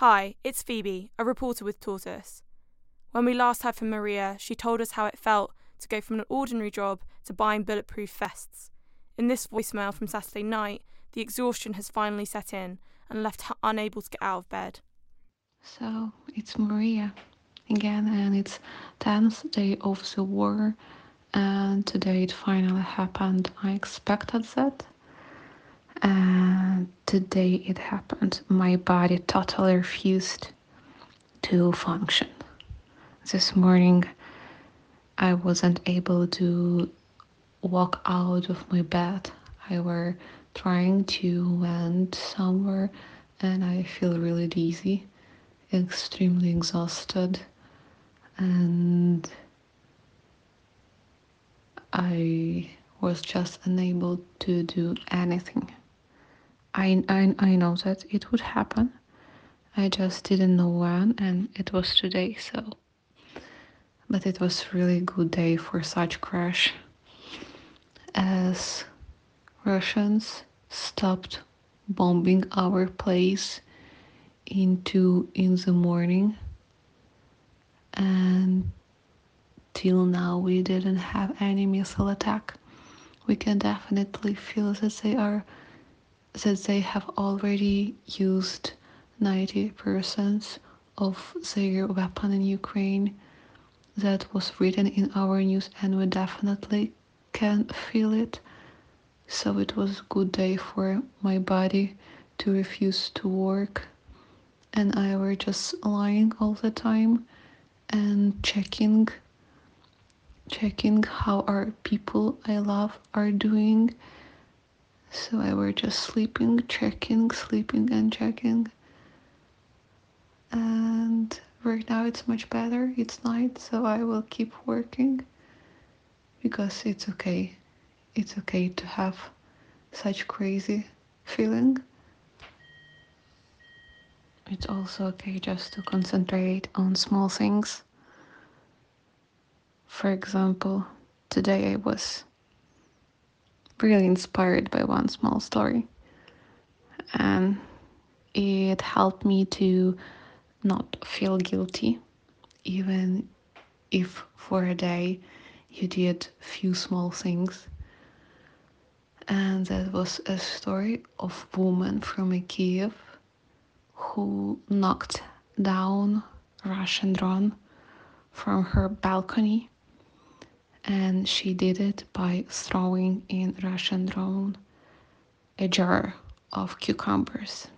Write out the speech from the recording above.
Hi, it's Phoebe, a reporter with Tortoise. When we last heard from Mariia, she told us how it felt to go from an ordinary job to buying bulletproof vests. In this voicemail from Saturday night, the exhaustion has finally set in and left her unable to get out of bed. So it's Mariia again, and it's 10th day of the war, and today it finally happened. I expected that, and today it happened. My body totally refused to function. This morning, I wasn't able to walk out of my bed. I were trying to land somewhere and I feel really dizzy, extremely exhausted, and I was just unable to do anything. I, I, I know that it would happen. I just didn't know when, and it was today, so. But it was really good day for such crash, as Russians stopped bombing our place in two in the morning, and till now we didn't have any missile attack. We can definitely feel that they are that they have already used 90% of their weapon in Ukraine. That was written in our news, and we definitely can feel it. So it was a good day for my body to refuse to work, and I were just lying all the time and checking checking how our people I love are doing so I were just sleeping, checking, sleeping, and checking. And right now it's much better. It's night, so I will keep working because it's okay. It's okay to have such crazy feeling. It's also okay just to concentrate on small things. For example, today I was really inspired by one small story. And it helped me to not feel guilty, even if for a day you did few small things. And that was a story of woman from Kiev who knocked down Russian drone from her balcony and she did it by throwing in Russian drone a jar of cucumbers.